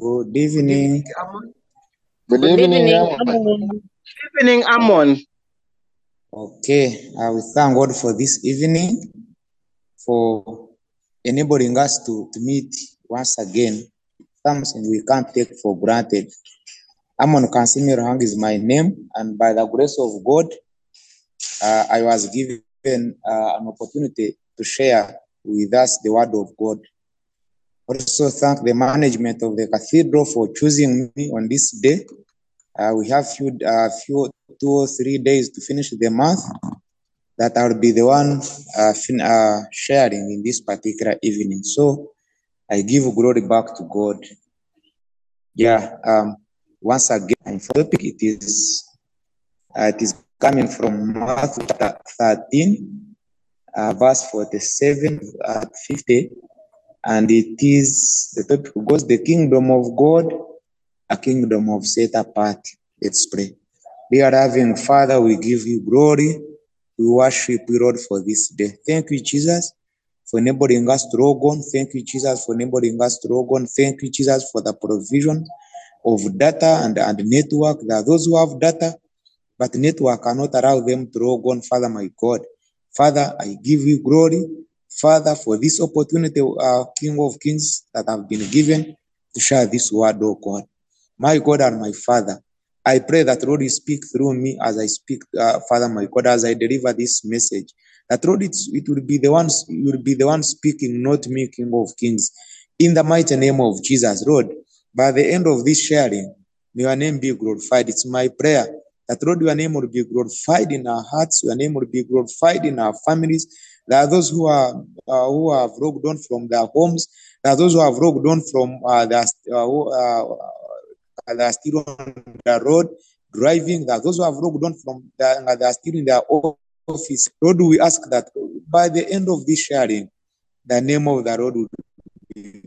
Good evening. Good Good evening, evening. Amon. Amon. Evening, Amon. Okay, I will thank God for this evening, for enabling us to, to meet once again. Something we can't take for granted. Amon Kansiime Hang is my name, and by the grace of God, uh, I was given uh, an opportunity to share with us the word of God. Also, thank the management of the cathedral for choosing me on this day. Uh, we have few, uh, few two or three days to finish the month. That I will be the one uh, fin- uh, sharing in this particular evening. So I give glory back to God. Yeah. Um, once again, for the topic it is uh, it is coming from Matthew 13, uh, verse 47 uh, 50, and it is the topic goes the kingdom of God, a kingdom of set apart. Let's pray. Dear loving Father, we give you glory. We worship you, Lord, for this day. Thank you, Jesus, for enabling us to log on. Thank you, Jesus, for enabling us to log on. Thank you, Jesus, for the provision of data and, and network. There are those who have data, but network cannot allow them to log on, Father, my God. Father, I give you glory, Father, for this opportunity, uh, King of Kings, that have been given to share this word, oh God. My God and my Father, I pray that Lord, you speak through me as I speak, uh, Father, my God, as I deliver this message. That Lord, it's, it will be the one, you will be the one speaking, not me, King of Kings. In the mighty name of Jesus, Lord, by the end of this sharing, may your name be glorified. It's my prayer that Lord, your name will be glorified in our hearts, your name will be glorified in our families. There are those who are uh, who have rogued on from their homes. There are those who have rogued on from uh, their, uh, uh, they are still on the road driving. There are those who have rogued on from their, they are still in their office. Lord, we ask that by the end of this sharing, the name of the road will be.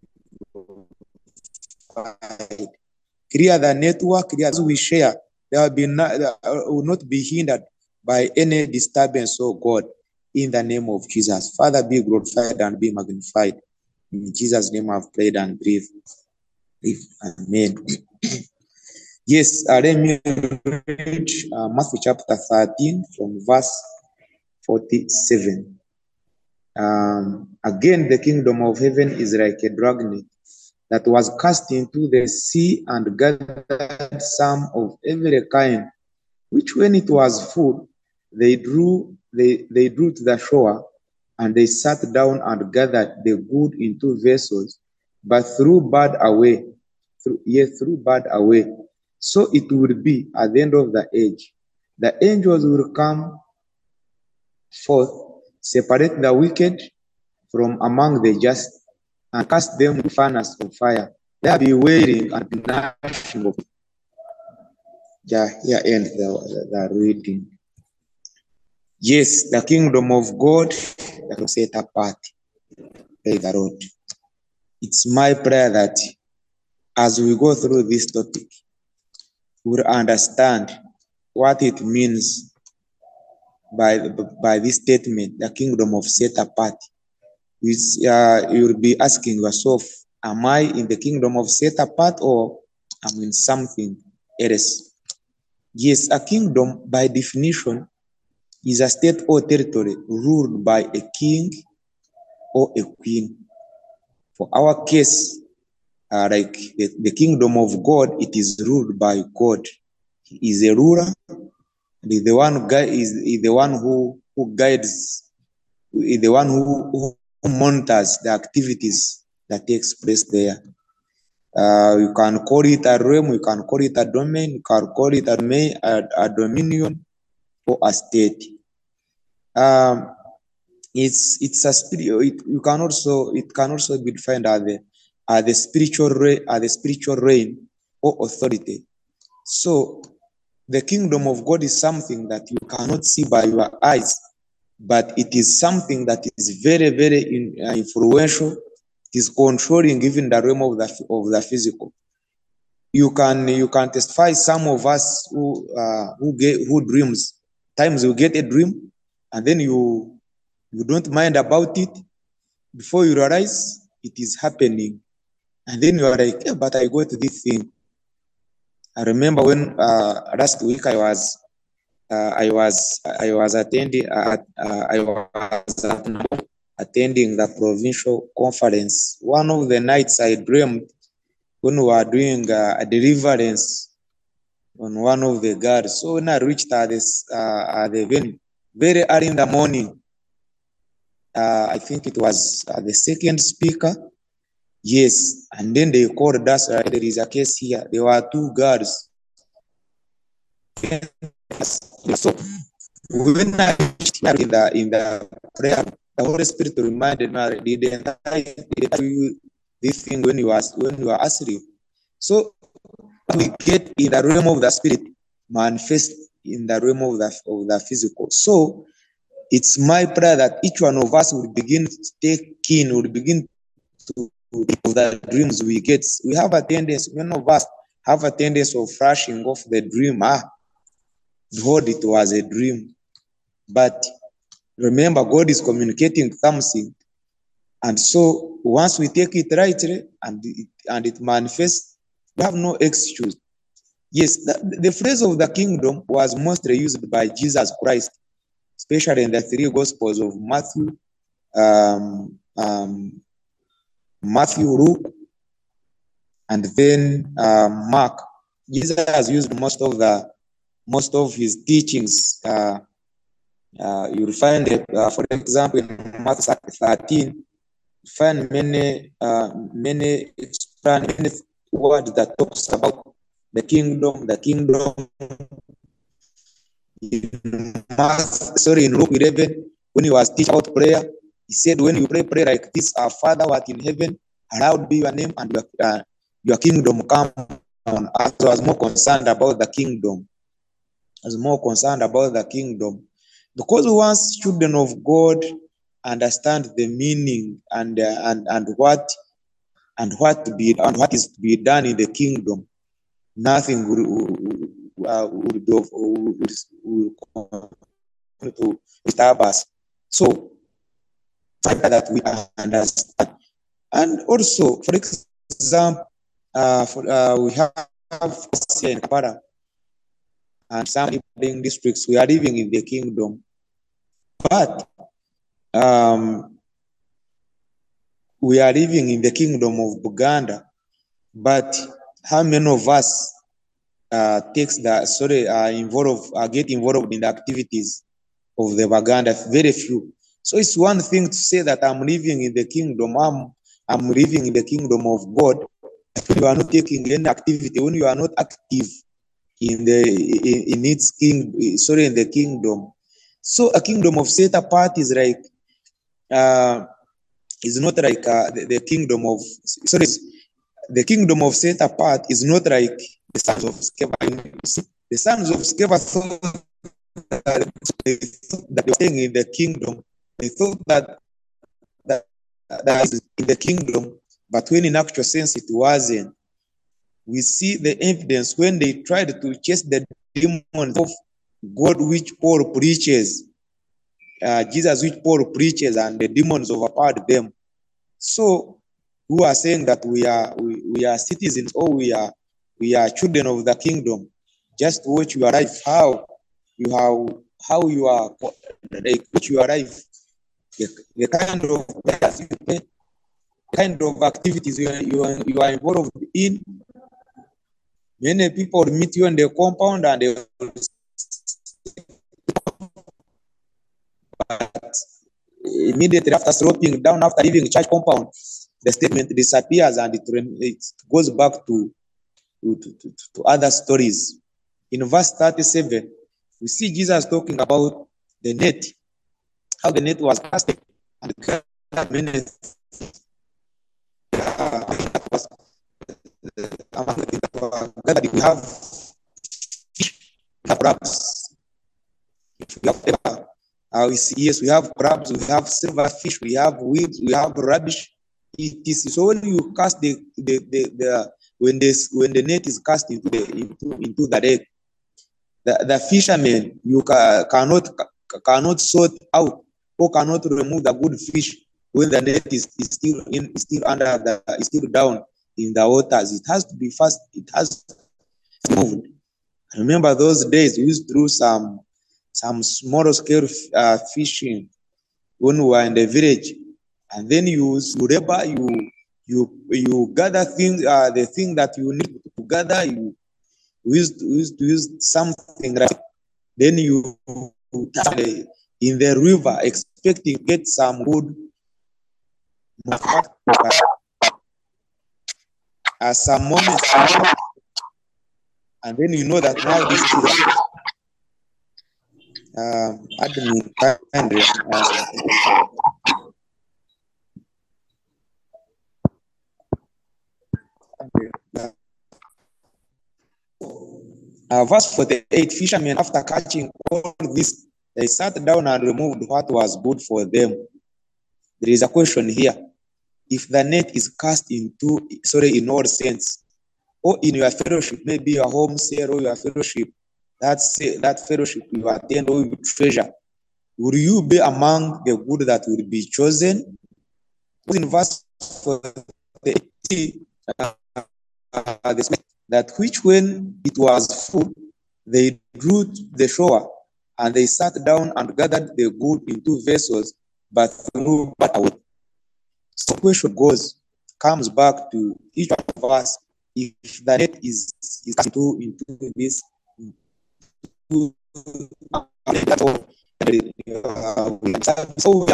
Clear the network, clear as we share. There will be not, there will not be hindered by any disturbance, oh God, in the name of Jesus. Father, be glorified and be magnified. In Jesus' name I've prayed and believe. Amen. yes, uh, let me read uh, Matthew chapter 13 from verse 47. Um, again, the kingdom of heaven is like a dragnet that was cast into the sea and gathered some of every kind, which when it was full, they drew they, they drew to the shore, and they sat down and gathered the good into vessels, but threw bad away. Threw, yes, threw bad away. So it will be at the end of the age. The angels will come forth, separate the wicked from among the just, and cast them in furnace of fire. There will be wailing and gnashing of yeah, here end the, the, the reading. Yes, the kingdom of God that set apart. The Lord. It's my prayer that as we go through this topic, we'll understand what it means by, by this statement, the kingdom of set apart. Which, uh, you'll be asking yourself, am I in the kingdom of set apart or am I in something else? Yes, a kingdom by definition is a state or territory ruled by a king or a queen. For our case, uh, like the, the kingdom of God, it is ruled by God. He is a ruler, and the one guy is, the one who, who guides, the one who, who monitors the activities that takes place there. Uh, you can call it a realm, you can call it a domain, you can call it a, a, a dominion or a state. Um, it's it's a spirit. It, you can also it can also be defined as the as the spiritual reign, as the spiritual reign or authority. So the kingdom of God is something that you cannot see by your eyes, but it is something that is very very in, uh, influential. It is controlling even the realm of the of the physical. You can you can testify. Some of us who uh, who get who dreams. Times you get a dream, and then you you don't mind about it before you realize it is happening And then you are like, yeah, but I got this thing. I remember when uh, last week I was uh, I was I was attending uh, uh, I was attending the provincial conference. One of the nights I dreamed when we were doing uh, a deliverance on one of the guards. So when I reached at this uh, the venue very early in the morning, uh, I think it was uh, the second speaker. Yes, and then they called us. Uh, there is a case here. There were two guards. So when I here in the in the prayer, the Holy Spirit reminded me, did I tell you this thing when you was when you were asleep? So we get in the realm of the spirit, manifest in the realm of the of the physical. So it's my prayer that each one of us will begin to take keen, will begin to the dreams we get. We have a tendency, many of us have a tendency of flashing off the dream. Ah, God, it was a dream. But remember, God is communicating something. And so once we take it rightly and it, and it manifests, we have no excuse. Yes, the, the phrase of the kingdom was mostly used by Jesus Christ, especially in the three gospels of Matthew, um, um, Matthew, Luke, and then um, Mark. Jesus has used most of the most of his teachings. Uh, uh, you'll find it, uh, for example, in Matthew 13, you find many, uh, many, many words that talks about the kingdom, the kingdom. In sorry, in Luke 11, when he was teaching about prayer, he said, when you pray, pray like this, our Father who art in heaven, hallowed be your name, and your, uh, your kingdom come on earth. So I was more concerned about the kingdom. I was more concerned about the kingdom. Because once children of God understand the meaning and uh, and and what and what to be and what is to be done in the kingdom, nothing would, uh, will be of, will, will to disturb us. So that we understand. And also, for example, uh, for, uh, we have here in Kampala and some districts, we are living in the kingdom. But um, we are living in the kingdom of Buganda. But how many of us uh, takes the sorry are involved uh, get involved in the activities of the Buganda? Very few. So it's one thing to say that I'm living in the kingdom. I'm I'm living in the kingdom of God. You are not taking any activity, when you are not active in the in, in its king, sorry, in the kingdom. So a kingdom of set apart is like uh, is not like uh, the, the kingdom of sorry, the kingdom of set apart is not like the sons of Sceva. The sons of Sceva thought that they, were staying in the kingdom. They thought that that, in the kingdom, but when in actual sense it wasn't. We see the evidence when they tried to chase the demons of God, which Paul preaches, uh, Jesus, which Paul preaches, and the demons overpowered them. So, who are saying that we are we, we are citizens or we are we are children of the kingdom? Just watch your life, how you how how you are like which your life, the, the kind of the kind of activities you are, you are, you are involved in. Many people meet you in the compound and they immediately after sloping down, after leaving church compound, the statement disappears and it, it goes back to, to, to, to other stories. In verse 37, we see Jesus talking about the net, how the net was casted and many we have crabs. We have uh, we see, yes, we have crabs, we have silverfish, we have weeds, we have rubbish. It is so when you cast the the, the, the when this when the net is cast into the into, into the the, the fishermen you ca, cannot cannot sort out or cannot remove the good fish when the net is, is still in still under the is still down. in the waters It has to be first, it has moved. I remember those days we used to do some some small scale uh, fishing when we were in the village, and then you labor, you you you gather things, uh, the thing that you need to gather. You used to use something right. Then you in the river expecting to get some good uh, some moments and then you know that now this is um, admin uh, uh, verse 48 fishermen after catching all this they sat down and removed what was good for them. There is a question here. If the net is cast into sorry in all sense or in your fellowship maybe your home cell or your fellowship that say, that fellowship you attend or you treasure will you be among the good that will be chosen? In verse 48 uh, uh, that which when it was full they drew the shore and they sat down and gathered the good into vessels but threw but away so question goes comes back to each of us if the net is is into into this into, uh, so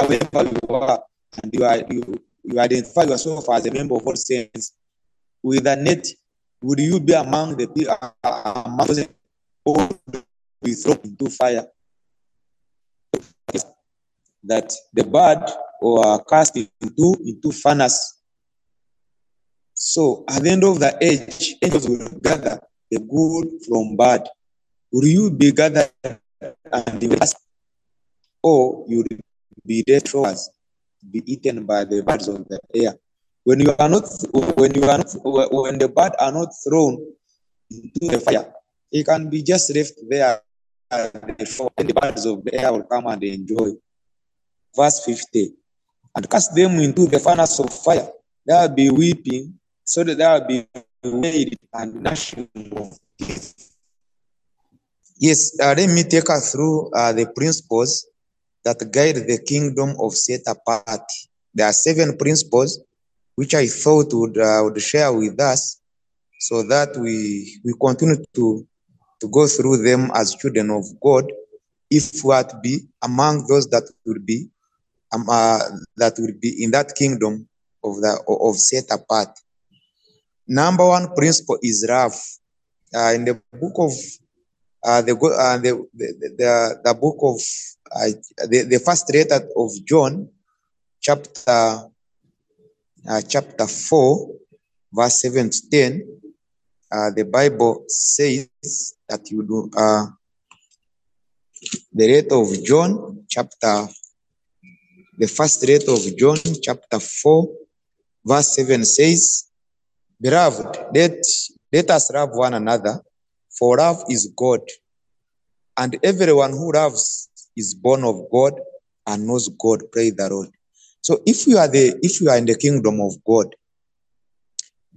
you are you, you identify yourself as a member of all saints with a net would you be among the people uh, be thrown into fire that the bird or cast into into furnace so at the end of the age, angels will gather the good from bad. Will you be gathered and be or you will be destroyed, be eaten by the birds of the air? When you are not, when you are not, when the bird are not thrown into the fire, it can be just left there. And the birds of the air will come and enjoy. Verse 50. And cast them into the furnace of fire. There will be weeping so that there will be made and gnashing of teeth. Yes, uh, let me take us through uh, the principles that guide the kingdom of set apart. There are seven principles which I thought would, uh, would share with us so that we, we continue to, to go through them as children of God if we are to be among those that will be um, uh, that will be in that kingdom of the of set apart. Number one principle is love. Uh, in the book of uh, the, uh, the, the, the, book of uh, the, the first letter of John, chapter uh, chapter 4, verse 7 to 10, uh, the Bible says that you do uh, the rate of John, chapter the first rate of John, chapter 4, verse 7 says, Beloved, let, let us love one another, for love is God. And everyone who loves is born of God and knows God. Pray the Lord. So if you are the if you are in the kingdom of God,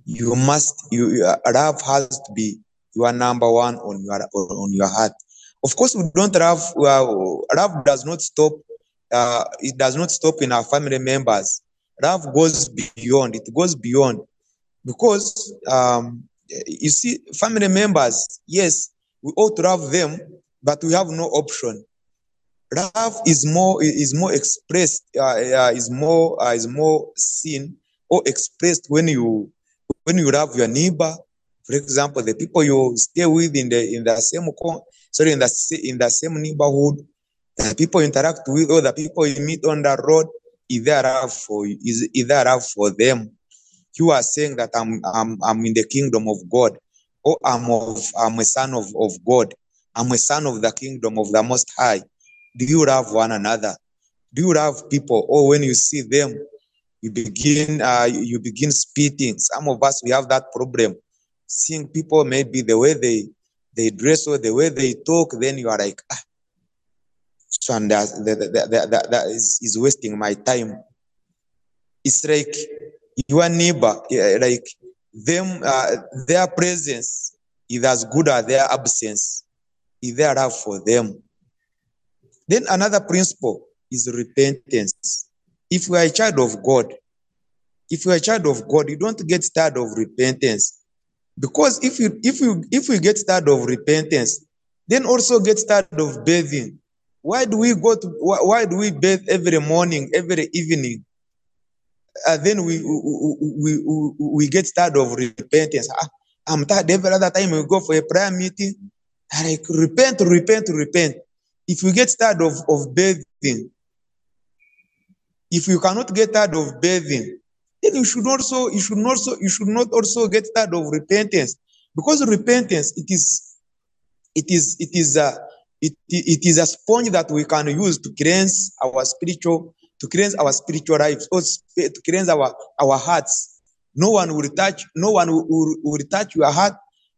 you must you, love has to be your number one on your on your heart. Of course, we don't love. Uh, love does not stop. Uh, it does not stop in our family members. Love goes beyond. It goes beyond because um, you see, family members. Yes, we ought to love them, but we have no option. Love is more is more expressed. Uh, uh, is more uh, is more seen or expressed when you when you love your neighbor. For example, the people you stay with in the in the same sorry in the in the same neighborhood, the people you interact with, or the people you meet on the road, is there love for? Is there love for them? You are saying that I'm I'm I'm in the kingdom of God, or I'm of I'm a son of, of God. I'm a son of the kingdom of the Most High. Do you love one another? Do you love people? Or when you see them, you begin uh, you begin spitting. Some of us we have that problem. Seeing people maybe the way they they dress or the way they talk, then you are like, ah, that, that, that, that, that is, is wasting my time. It's like your neighbor, like them uh, their presence is as good as their absence is their love for them. Then another principle is repentance. If you are a child of God, if you are a child of God, you don't get tired of repentance. Because if you if you if we get tired of repentance, then also get tired of bathing. Why do we go to why, do we bathe every morning, every evening? Uh, then we, we, we, we get tired of repentance. Ah, I'm tired every other time we go for a prayer meeting. Like repent, repent, repent. If you get tired of, of bathing, if you cannot get tired of bathing, then you should also you should also you should not also get tired of repentance. Because repentance it is it is it is a it, it is a sponge that we can use to cleanse our spiritual to cleanse our spiritual lives or to cleanse our our hearts. No one will touch no one will, will, will touch your heart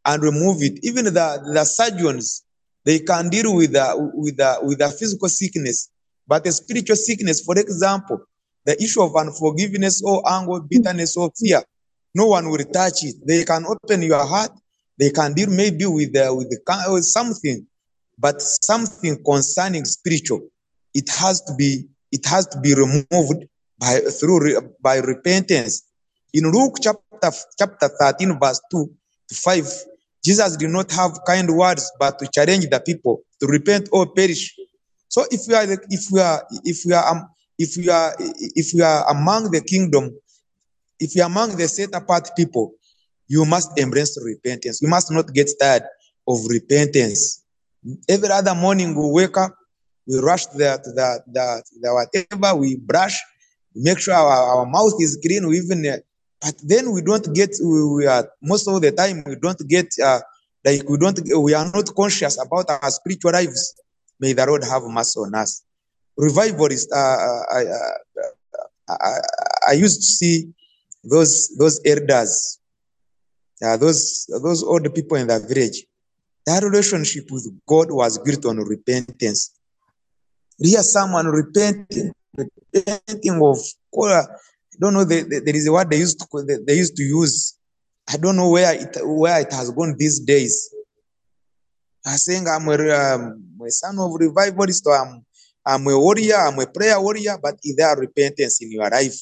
and remove it. Even the the surgeons they can deal with the with the with the physical sickness but a spiritual sickness for example the issue of unforgiveness or anger, bitterness or fear. No one will touch it. They can open your heart. They can deal maybe with the, with the with uh, something, but something concerning spiritual. It has to be it has to be removed by through by repentance. In Luke chapter chapter 13 verse 2 to 5, Jesus did not have kind words, but to challenge the people to repent or perish. So if we are if we are if we are um, if we are if we are among the kingdom, if you are among the set apart people, you must embrace repentance. You must not get tired of repentance. Every other morning we wake up, we rush the, to the, the, the whatever, we brush, make sure our, our mouth is clean, we even, uh, but then we don't get, we, we are, most of the time we don't get, uh, like we don't, we are not conscious about our spiritual lives. May the Lord have mercy on us revivalist. Uh, I, I, I, used to see those those elders, uh, those those old people in the village. Their relationship with God was built on repentance. Hear someone repenting, repenting of I don't know. There is a word they used to they used to use. I don't know where it where it has gone these days. I'm saying I'm a, um, a son of revivalist I'm I'm a warrior, I'm a prayer warrior, but is there repentance in your life?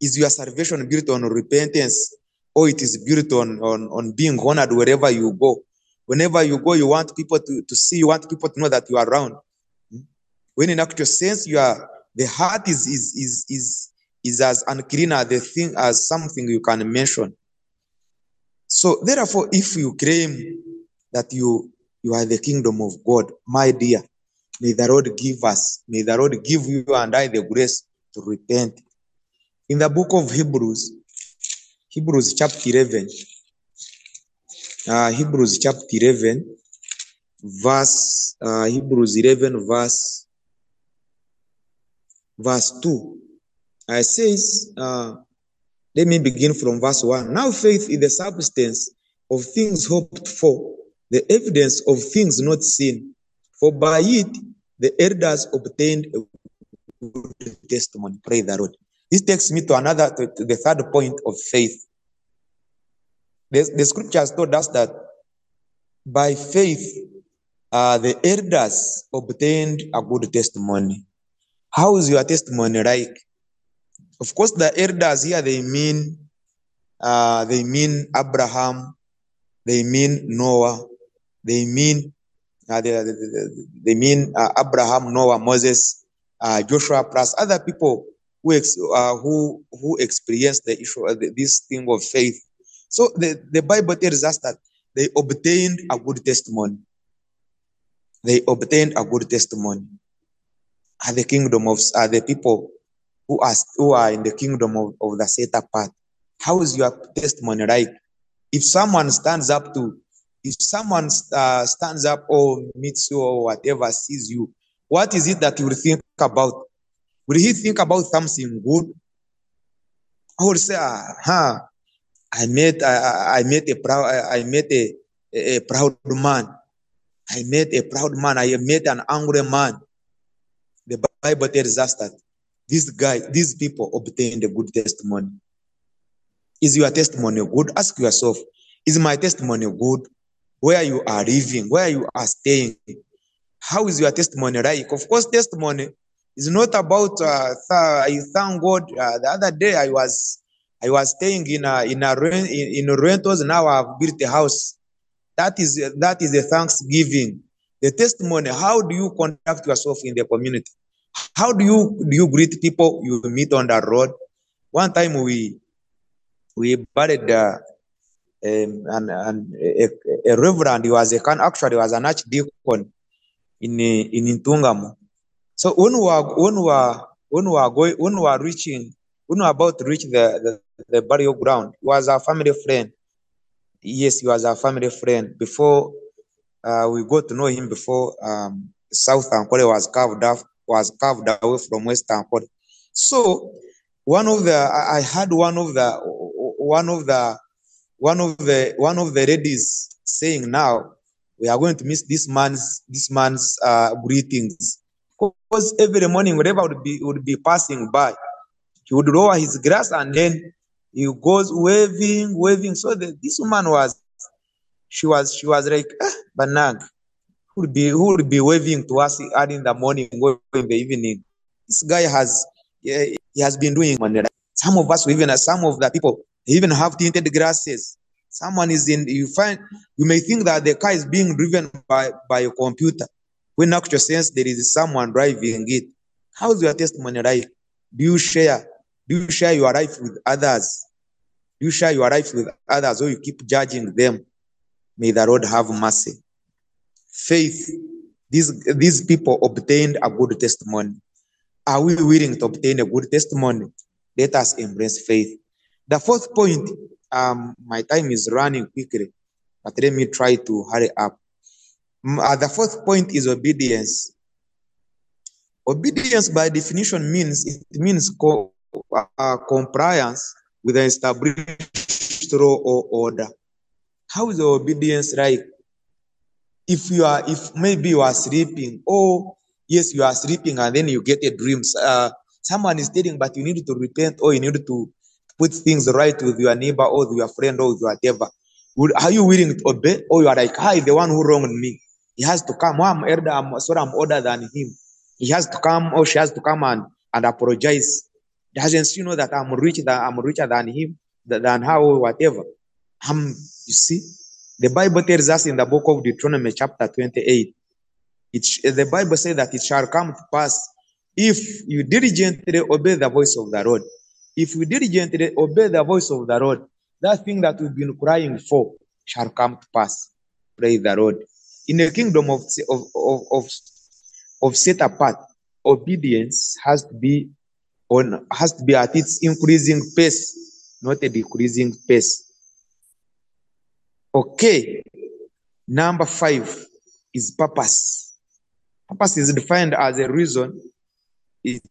Is your salvation built on repentance or it is built on, on, on being honored wherever you go? Whenever you go, you want people to, to see, you want people to know that you are around. When in actual sense, you are the heart is is is is is as unclean as the thing as something you can mention. So therefore, if you claim that you you are the kingdom of God, my dear, May the Lord give us, may the Lord give you and I the grace to repent. In the book of Hebrews, Hebrews chapter 11, uh, Hebrews chapter 11, verse, uh, Hebrews 11, verse, verse 2. It says, uh, let me begin from verse 1. Now faith is the substance of things hoped for, the evidence of things not seen. For by it the elders obtained a good testimony. Praise the Lord. This takes me to another, to, to the third point of faith. The, the scriptures told us that by faith, uh, the elders obtained a good testimony. How is your testimony like? Of course, the elders here they mean uh, they mean Abraham, they mean Noah, they mean uh, they, they, they, mean uh, Abraham, Noah, Moses, uh, Joshua, plus other people who ex, uh, who who experienced the issue of this thing of faith. So the, the Bible tells us that they obtained a good testimony. They obtained a good testimony. Are the kingdom of are the people who are who are in the kingdom of, of the set apart. How is your testimony like? If someone stands up to if someone uh, stands up or meets you or whatever, sees you, what is it that you will think about? Will he think about something good? Or say, ah, huh, I met, I, I met a proud, I met a, a proud man. I met a proud man. I met an angry man. The Bible tells us that this guy, these people obtained a good testimony. Is your testimony good? Ask yourself, is my testimony good? Where you are living, where you are staying, how is your testimony like? Of course, testimony is not about. Uh, I thank God. Uh, the other day I was I was staying in a in a rent in, in rentals. Now I've built a house. That is that is a thanksgiving. The testimony. How do you conduct yourself in the community? How do you do you greet people you meet on the road? One time we we buried uh, um, an, an, a, a reverend. He was a can actually was an archdeacon in in Ntungamo. So when we are when we are when we are going when we are reaching when we are about to reach the, the, the burial ground, he was our family friend. Yes, he was our family friend. Before uh, we got to know him before um, South Ankole was carved off was carved away from Western Ankole. So one of the I had one of the one of the one of the one of the ladies saying now we are going to miss this man's this man's uh, greetings. Because every morning whatever would be would be passing by he would lower his glass and then he goes waving waving. So the, this woman was she was she was like ah, banag who would be who would be waving to us early in the morning or in the evening? This guy has yeah, he has been doing some of us even some of the people even have tinted glasses. Someone is in you find you may think that the car is being driven by by a computer. When actual sense there is someone driving it. How's your testimony like do you share do you share your life with others? Do you share your life with others or you keep judging them? May the lord have mercy faith these these people obtained a good testimony are we willing to obtain a good testimony let us embrace faith the fourth point um, my time is running quickly, but let me try to hurry up. Uh, the fourth point is obedience. Obedience, by definition, means it means co- uh, compliance with an established law or order. How is obedience like? If you are, if maybe you are sleeping, oh yes, you are sleeping, and then you get a dream. Uh, someone is telling, but you need to repent, or you need to put things right with your neighbor or with your friend or with whatever. Would, are you willing to obey? Or you are like, hi, the one who wronged me. He has to come. Oh, I'm elder, I'm sorry, I'm older than him. He has to come or she has to come and, and apologize. Doesn't she know that I'm richer than I'm richer than him, than or whatever? Um, you see, the Bible tells us in the book of Deuteronomy, chapter 28. It, the Bible says that it shall come to pass if you diligently obey the voice of the Lord if you diligently obey the voice of the Lord, that thing that we've been crying for shall come to pass. Praise the Lord. In the kingdom of, of, of, of, of set apart, obedience has to be on has to be at its increasing pace, not a decreasing pace. Okay. Number five is purpose. Purpose is defined as a reason. It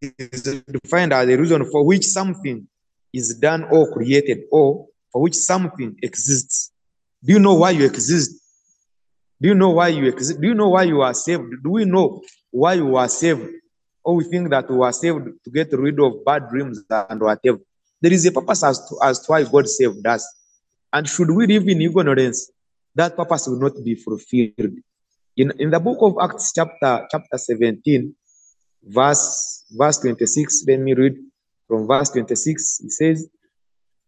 is defined as a reason for which something is done or created or for which something exists. Do you know why you exist? Do you know why you exist? Do you know why you are saved? Do we know why you are saved? Or we think that we are saved to get rid of bad dreams and whatever. There is a purpose as to, as to why God saved us. And should we live in ignorance, that purpose will not be fulfilled. In, in the book of Acts, chapter, chapter 17, verse verse 26 let me read from verse 26 it says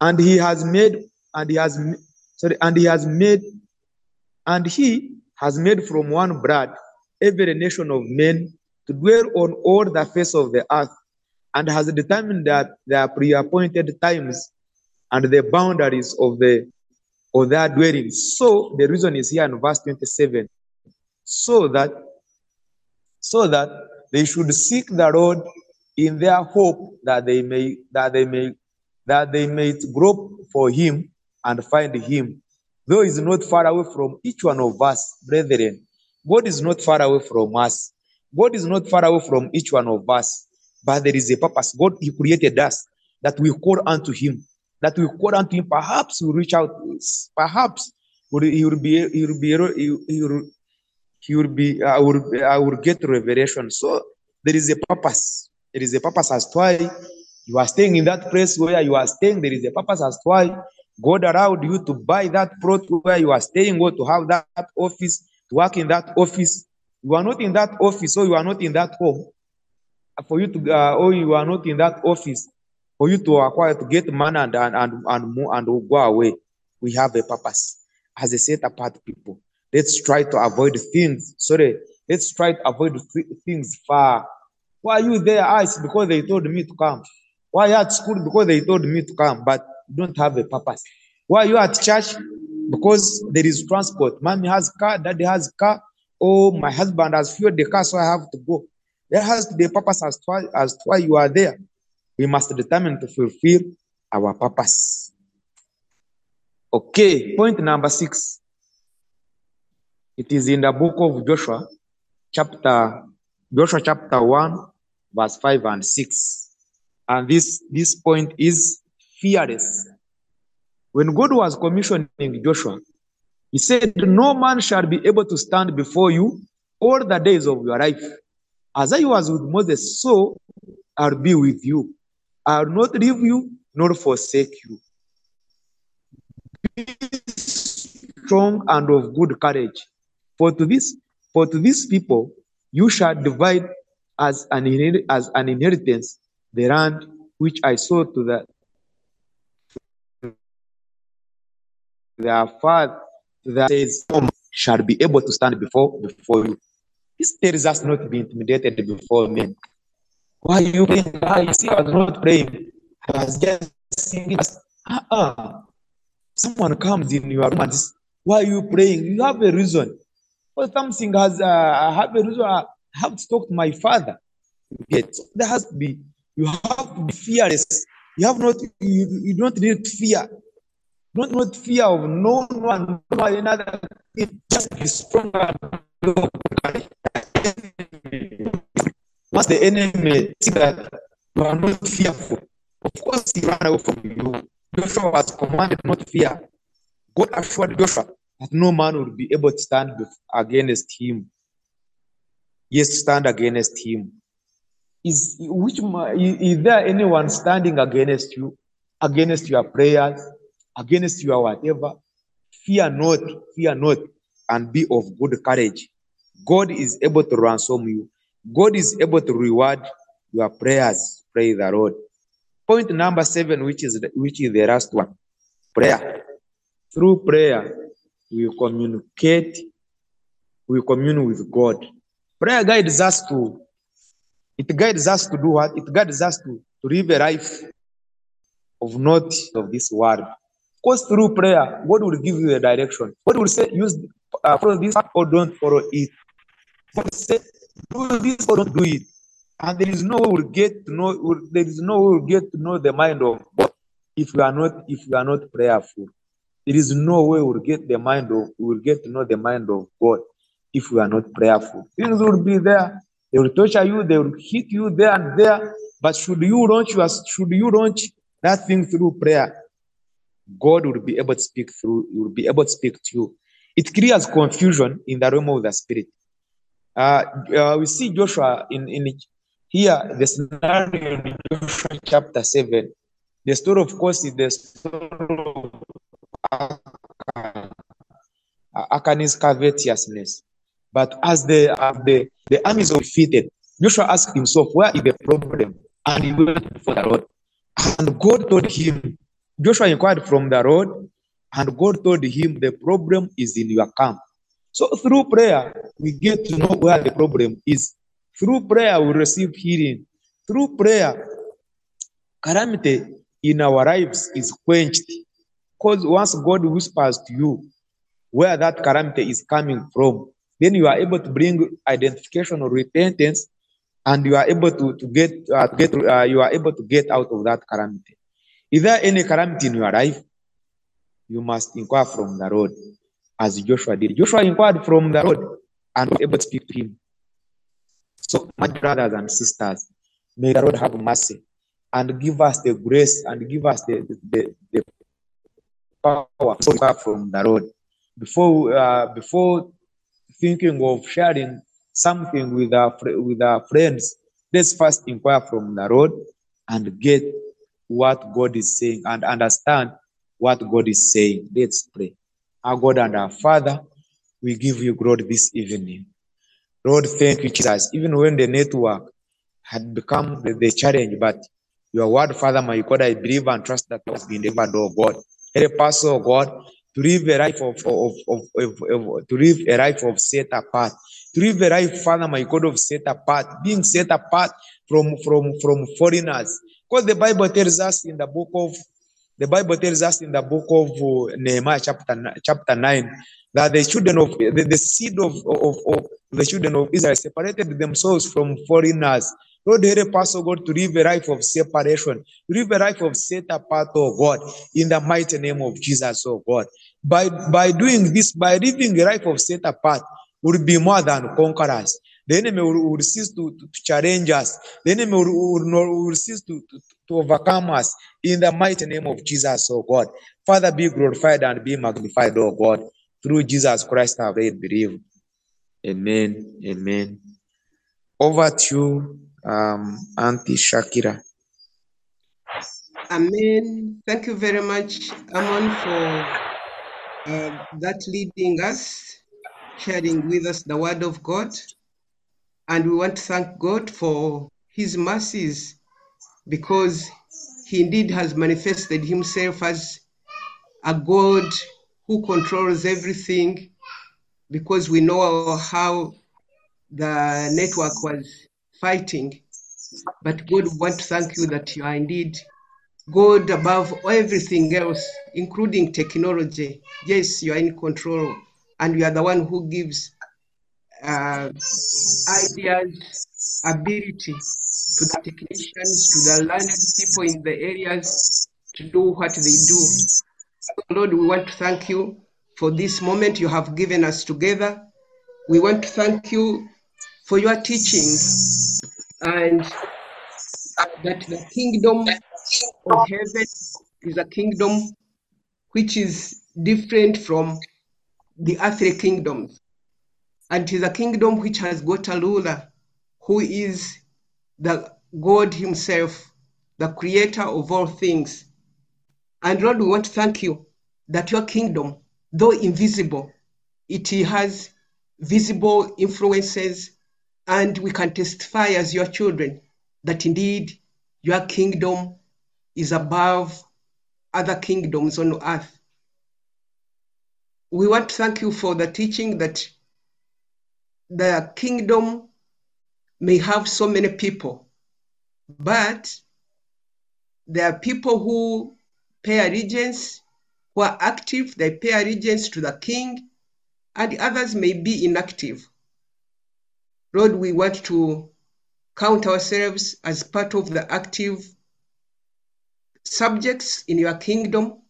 and he has made and he has sorry and he has made and he has made from one blood every nation of men to dwell on all the face of the earth and has determined that their pre-appointed times and the boundaries of the of their dwellings so the reason is here in verse 27 so that so that they should seek the Lord in their hope that they may that they may that they may grope for him and find him. Though is not far away from each one of us, brethren. God is not far away from us. God is not far away from each one of us. But there is a purpose. God He created us that we call unto Him. That we call unto Him. Perhaps we reach out. Perhaps He will be. He will be. He will, he will be I will I will get revelation. So there is a purpose. There is a purpose as to why You are staying in that place where you are staying. There is a purpose as to why God allowed you to buy that plot where you are staying or to have that office, to work in that office. You are not in that office or you are not in that home for you to, uh, or you are not in that office for you to acquire, to get money and, and, and, and, and go away. We have a purpose as a set apart people. Let's try to avoid things. Sorry, let's try to avoid things far. Why are you there? Ah, it's because they told me to come. Why at school? Because they told me to come, but don't have a purpose. Why you at church? Because there is transport. Mommy has car, daddy has car. Oh, my husband has fueled the car, so I have to go. There has to be a purpose as to why, as to why you are there. We must determine to fulfill our purpose. Okay, point number six. It is in the book of Joshua, chapter Joshua chapter 1, verse 5 and 6. And this, this point is fearless. When God was commissioning Joshua, he said, No man shall be able to stand before you all the days of your life. As I was with Moses, so I'll be with you. I'll not leave you nor forsake you. Be strong and of good courage. For to this, for to these people you shall divide as an, as an inheritance the land which I saw to the their father that says shall be able to stand before before you. This tells us not to be intimidated before men. Why you praying? Ah, you see, I was not praying. I was just singing. Uh-uh. Someone comes in your room and says, Why are you praying? You have a reason. Well, something has, uh, I have a reason. I have to talk to my father. Yet, there has to be, you have to be fearless. You have not, you, you don't need fear. Don't not fear of no one, no another. Just be stronger. Once the enemy see that you are not fearful, of course he ran away from you. Joshua was commanded not to fear. God assured Joshua that no man would be able to stand against him. Yes, stand against him. Is which is there anyone standing against you, against your prayers, against your whatever? Fear not, fear not, and be of good courage. God is able to ransom you. God is able to reward your prayers. Pray the Lord. Point number seven, which is the, which is the last one, prayer. Through prayer, we communicate, we commune with God. Prayer guides us to, it guides us to do what? It guides us to, to live a life of not of this world. Because through prayer, God will give you a direction. God will say, use uh, follow this or don't follow it. God will say, do this or don't do it. And there is no way we'll get to know there is no way we'll get to know the mind of God if we are not if we are not prayerful. There is no way we'll get the mind of we'll get to know the mind of God if we are not prayerful. Things will be there. They will torture you, they will hit you there and there. But should you launch your should you launch that thing through prayer, God will be able to speak through, will be able to speak to you. It creates confusion in the realm of the spirit. Uh, uh, we see Joshua in, in here, the scenario in Joshua chapter 7. The story, of course, is the story of Achan's covetousness. But as the, uh, the, the armies were defeated, Joshua asked himself, Where is the problem? And he went for the Lord. And God told him, Joshua inquired from the Lord, and God told him, The problem is in your camp. So through prayer, we get to know where the problem is. Through prayer, we receive healing. Through prayer, calamity in our lives is quenched. Because once God whispers to you where that calamity is coming from, then you are able to bring identification or repentance, and you are able to, to get uh, get uh, you are able to get out of that calamity. Is there any calamity in your life? You must inquire from the Lord, as Joshua did. Joshua inquired from the Lord and was able to speak to him. So, my brothers and sisters, may the Lord have mercy and give us the grace and give us the, the, the, power from the Lord. Before, uh, before thinking of sharing something with our, with our friends, let's first inquire from the Lord and get what God is saying and understand what God is saying. Let's pray. Our God and our Father, we give you glory this evening. Lord, thank you, Jesus. Even when the network had become the, the challenge, but your word, Father, my God, I believe and trust that has been delivered, oh God. Help us, oh God, to live a life of, of, of, of, to live a life of set apart. To live a life, Father, my God, of set apart, being set apart from from from foreigners. Because the Bible tells us in the book of the Bible tells us in the book of uh, Nehemiah, chapter chapter nine, that the children of the, the seed of, of, of the children of Israel separated themselves from foreigners. Lord, help us, oh God, to live a life of separation, live a life of set apart, oh God, in the mighty name of Jesus, oh God. By, by doing this, by living a life of set apart, we'll be more than conquerors. The enemy will, will cease to, to, to challenge us. The enemy will, will, will cease to, to, to overcome us in the mighty name of Jesus, oh God. Father, be glorified and be magnified, oh God. Through Jesus Christ, I have believe. Amen. Amen. Over to um, Auntie Shakira. Amen. Thank you very much, Amon, for uh, that leading us, sharing with us the word of God. And we want to thank God for his mercies because he indeed has manifested himself as a God who controls everything because we know how the network was fighting. But God, we want to thank you that you are indeed God above everything else, including technology. Yes, you are in control, and you are the one who gives uh, ideas, ability to the technicians, to the learned people in the areas to do what they do. Lord, we want to thank you for this moment you have given us together. We want to thank you for your teaching and that the kingdom of heaven is a kingdom which is different from the earthly kingdoms. And it is a kingdom which has got a ruler who is the God Himself, the creator of all things. And Lord, we want to thank you that your kingdom, though invisible, it has visible influences, and we can testify as your children that indeed your kingdom is above other kingdoms on earth. We want to thank you for the teaching that the kingdom may have so many people, but there are people who pay allegiance, who are active, they pay allegiance to the king, and others may be inactive. Lord, we want to count ourselves as part of the active subjects in your kingdom,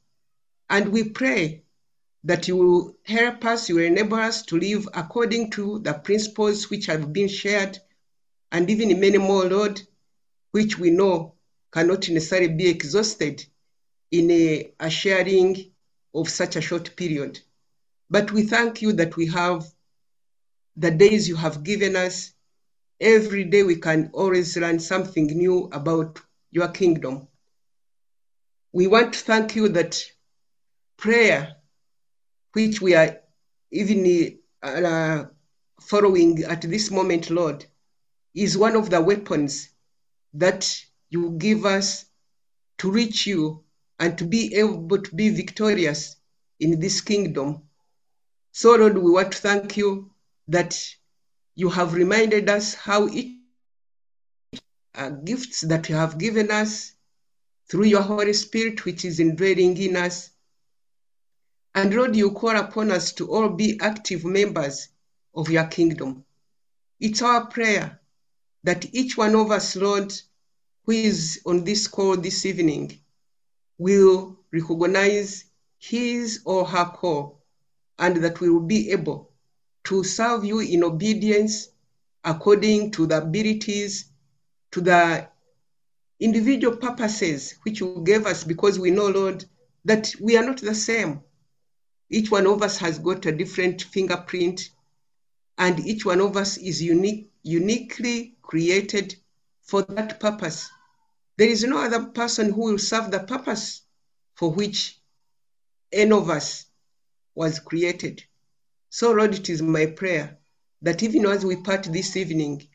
and we pray that you will help us, you will enable us to live according to the principles which have been shared, and even many more, Lord, which we know cannot necessarily be exhausted in a, a sharing of such a short period. But we thank you that we have the days you have given us. Every day we can always learn something new about your kingdom. We want to thank you that prayer, which we are even uh, following at this moment, Lord, is one of the weapons that you give us to reach you and to be able to be victorious in this kingdom. So, Lord, we want to thank you that you have reminded us how each uh, gifts that you have given us through your Holy Spirit, which is indwelling in us. And Lord, you call upon us to all be active members of your kingdom. It's our prayer that each one of us, Lord, who is on this call this evening, will recognize his or her call and that we will be able to serve you in obedience according to the abilities, to the individual purposes which you gave us because we know, Lord, that we are not the same. Each one of us has got a different fingerprint, and each one of us is unique, uniquely created for that purpose. There is no other person who will serve the purpose for which any of us was created. So, Lord, it is my prayer that even as we part this evening,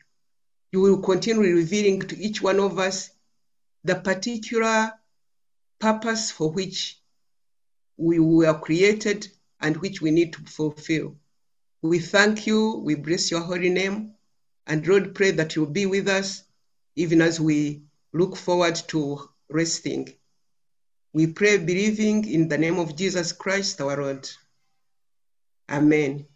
you will continue revealing to each one of us the particular purpose for which we were created and which we need to fulfill. We thank you, we bless your holy name, and Lord, pray that you'll be with us even as we look forward to resting. We pray believing in the name of Jesus Christ our Lord. Amen.